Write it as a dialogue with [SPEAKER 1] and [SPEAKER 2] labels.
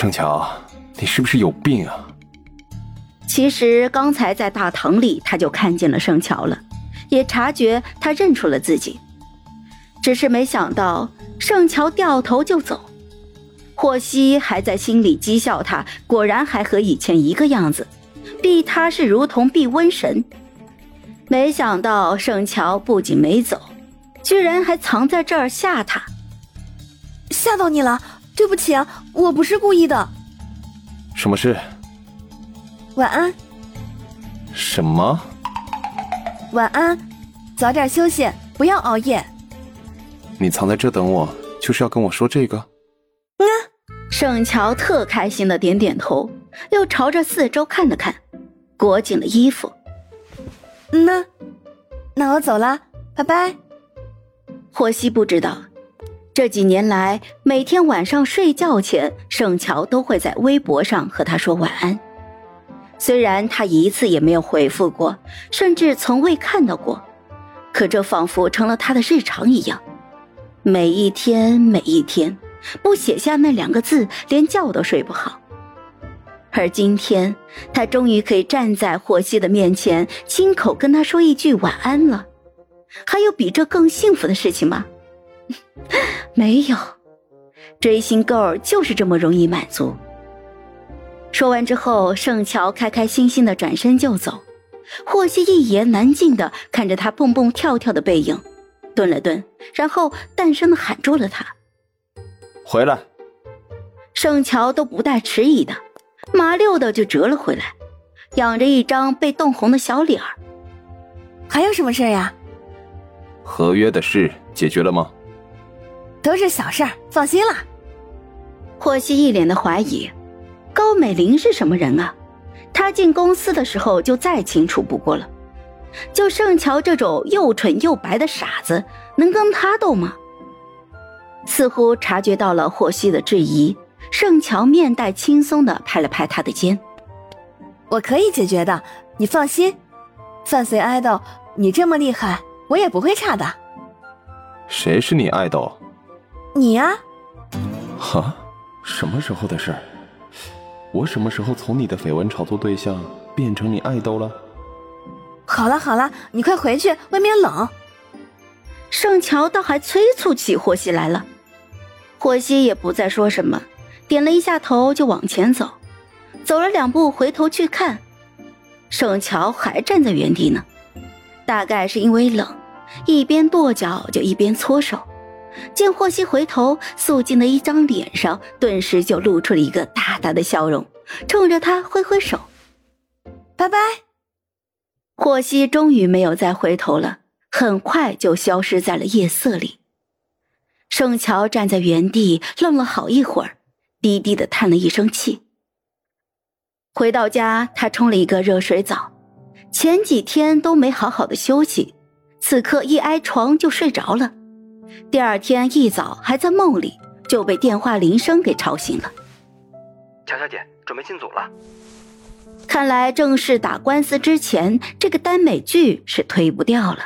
[SPEAKER 1] 盛乔，你是不是有病啊？
[SPEAKER 2] 其实刚才在大堂里，他就看见了盛乔了，也察觉他认出了自己，只是没想到盛乔掉头就走。霍希还在心里讥笑他，果然还和以前一个样子，避他是如同避瘟神。没想到盛乔不仅没走，居然还藏在这儿吓他。
[SPEAKER 3] 吓到你了，对不起啊，我不是故意的。
[SPEAKER 1] 什么事？
[SPEAKER 3] 晚安。
[SPEAKER 1] 什么？
[SPEAKER 3] 晚安，早点休息，不要熬夜。
[SPEAKER 1] 你藏在这等我，就是要跟我说这个？
[SPEAKER 3] 嗯。
[SPEAKER 2] 盛乔特开心的点点头，又朝着四周看了看，裹紧了衣服。
[SPEAKER 3] 那，那我走了，拜拜。
[SPEAKER 2] 霍希不知道。这几年来，每天晚上睡觉前，盛乔都会在微博上和他说晚安。虽然他一次也没有回复过，甚至从未看到过，可这仿佛成了他的日常一样。每一天，每一天，不写下那两个字，连觉都睡不好。而今天，他终于可以站在霍希的面前，亲口跟他说一句晚安了。还有比这更幸福的事情吗？没有，追星 girl 就是这么容易满足。说完之后，盛乔开开心心的转身就走。霍希一言难尽的看着他蹦蹦跳跳的背影，顿了顿，然后淡声的喊住了他：“
[SPEAKER 1] 回来。”
[SPEAKER 2] 盛乔都不带迟疑的，麻溜的就折了回来，仰着一张被冻红的小脸儿。
[SPEAKER 3] 还有什么事呀？
[SPEAKER 1] 合约的事解决了吗？
[SPEAKER 3] 都是小事儿，放心了。
[SPEAKER 2] 霍希一脸的怀疑，高美玲是什么人啊？她进公司的时候就再清楚不过了。就盛乔这种又蠢又白的傻子，能跟他斗吗？似乎察觉到了霍希的质疑，盛乔面带轻松的拍了拍他的肩：“
[SPEAKER 3] 我可以解决的，你放心。范随爱豆，你这么厉害，我也不会差的。”
[SPEAKER 1] 谁是你爱豆？
[SPEAKER 3] 你呀，
[SPEAKER 1] 哈，什么时候的事儿？我什么时候从你的绯闻炒作对象变成你爱豆了？
[SPEAKER 3] 好了好了，你快回去，外面冷。
[SPEAKER 2] 盛乔倒还催促起霍希来了，霍希也不再说什么，点了一下头就往前走。走了两步，回头去看，盛乔还站在原地呢。大概是因为冷，一边跺脚就一边搓手。见霍希回头，素净的一张脸上顿时就露出了一个大大的笑容，冲着他挥挥手：“
[SPEAKER 3] 拜拜。”
[SPEAKER 2] 霍希终于没有再回头了，很快就消失在了夜色里。盛乔站在原地愣了好一会儿，低低的叹了一声气。回到家，他冲了一个热水澡，前几天都没好好的休息，此刻一挨床就睡着了。第二天一早还在梦里，就被电话铃声给吵醒了。
[SPEAKER 4] 乔小姐，准备进组了。
[SPEAKER 2] 看来正式打官司之前，这个耽美剧是推不掉了。